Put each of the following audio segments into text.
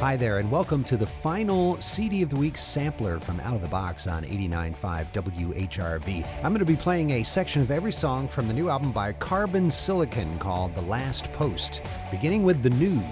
Hi there, and welcome to the final CD of the Week sampler from Out of the Box on 89.5 WHRV. I'm going to be playing a section of every song from the new album by Carbon Silicon called The Last Post, beginning with the news.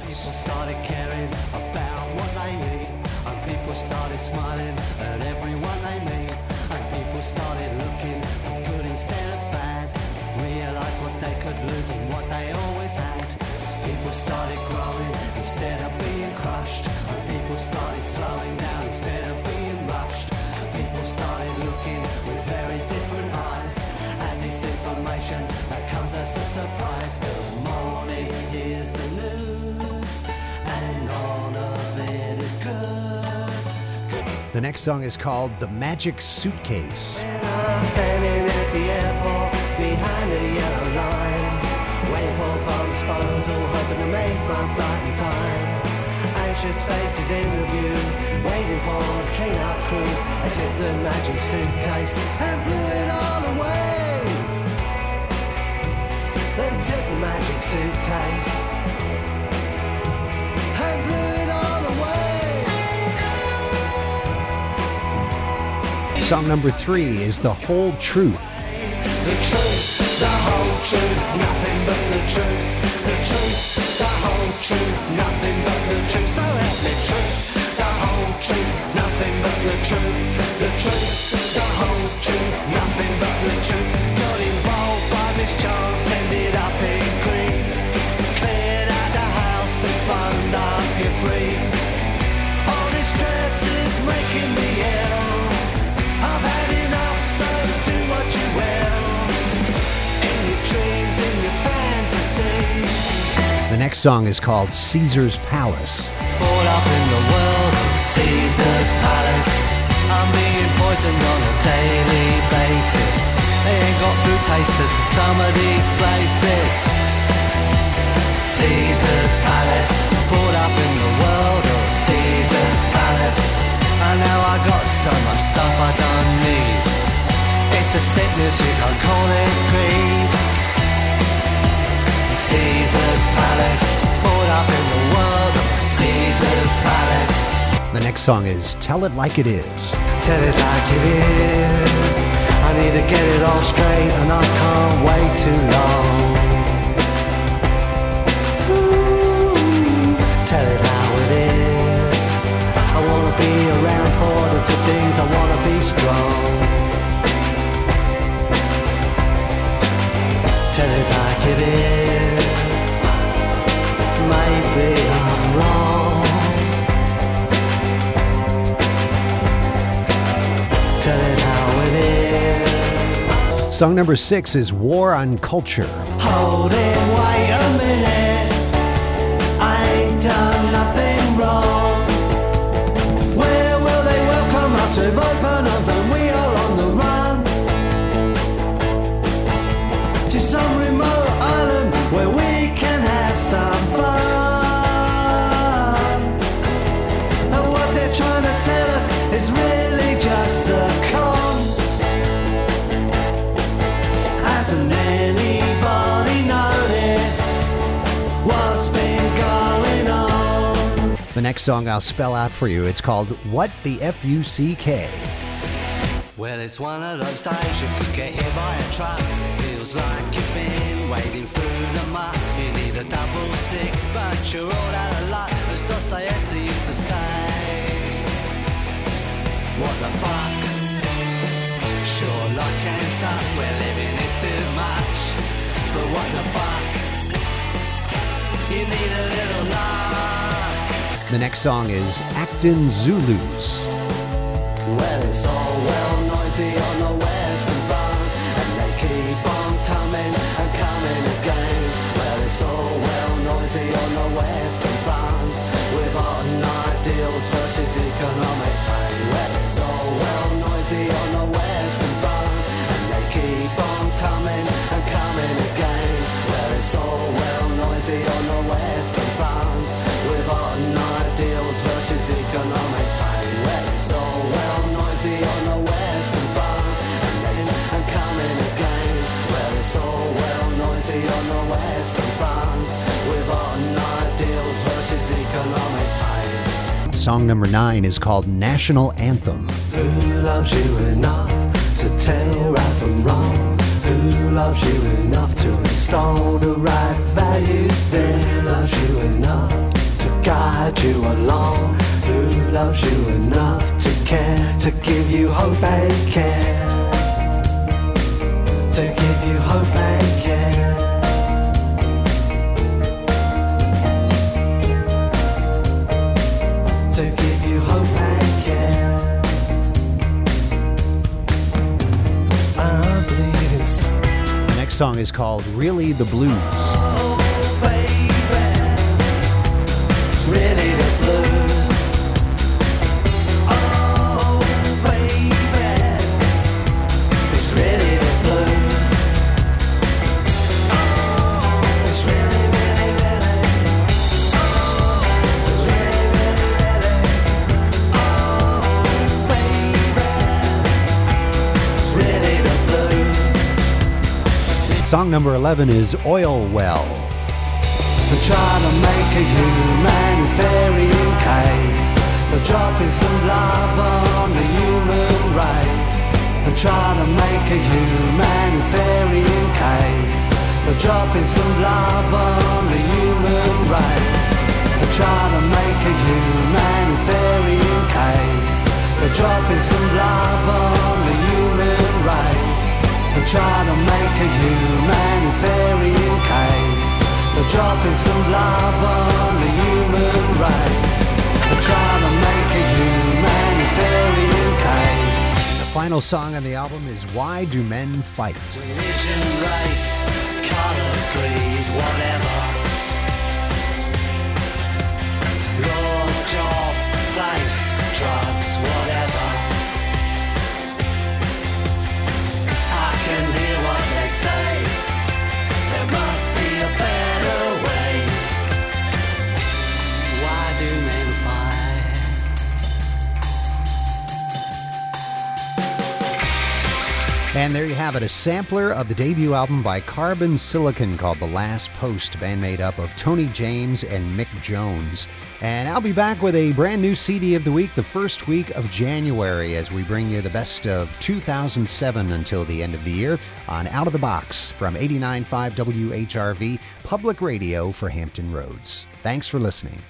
Crushed, people started slowing down instead of being rushed. People started looking with very different eyes at this information that comes as a surprise. Good morning, here's the news, and all of it is good. The next song is called The Magic Suitcase. And I'm standing at the airport behind the yellow line, waiting for bomb disposal, hoping to make my flight in time. Anxious faces in review, waiting for the clean-up crew. I took the magic suitcase and blew it all away. They took the magic suitcase and blew it all away. Song number three is The Whole Truth. The truth, the whole truth, nothing but the truth. The truth, truth. The truth, the whole truth, nothing but the truth. Got involved by mischance, ended up in grief. Cleared out the house and phoned up your brief. All this stress is making me ill. I've had enough, so do what you will. In your dreams, in your fantasy. The next song is called Caesar's Palace. Brought up in the world of Caesar's palace. I'm being poisoned on a daily basis. They ain't got food tasters in some of these places. The next song is Tell It Like It Is. Tell it like it is. I need to get it all straight and I can't wait too long. Ooh, tell it how it is. I wanna be around for the good things, I wanna be strong. Tell it like it is. Song number six is War on Culture. Hold it, wait a minute. I done nothing The next song I'll spell out for you. It's called What the F U C K. Well, it's one of those days you could get hit by a truck. Feels like you've been wading through the mud. You need a double six, but you're all out of luck, as Dostoevsky used to say. What the fuck? Sure, life can suck where living is too much. But what the fuck? You need a little luck. The next song is Acton Zulus. Well, the western front with on deals versus economic hype. Song number nine is called National Anthem. Who loves you enough to tell right from wrong? Who loves you enough to install the right values? Who loves you enough to guide you along? Who loves you enough to care, to give you hope and care? Song is called Really the Blues. Oh, really the Song number 11 is Oil Well. To make a humanitarian case. Dropping some on the human race. To make a humanitarian case. Dropping some on the human race. To make a humanitarian case. Dropping some on. They're trying to make a humanitarian case. They're dropping some love on the human race. They're trying to make a humanitarian case. The final song on the album is Why Do Men Fight? Religion, race, color, creed, whatever. Law, And there you have it, a sampler of the debut album by Carbon Silicon called The Last Post, band made up of Tony James and Mick Jones. And I'll be back with a brand new CD of the week the first week of January as we bring you the best of 2007 until the end of the year on Out of the Box from 89.5 WHRV, public radio for Hampton Roads. Thanks for listening.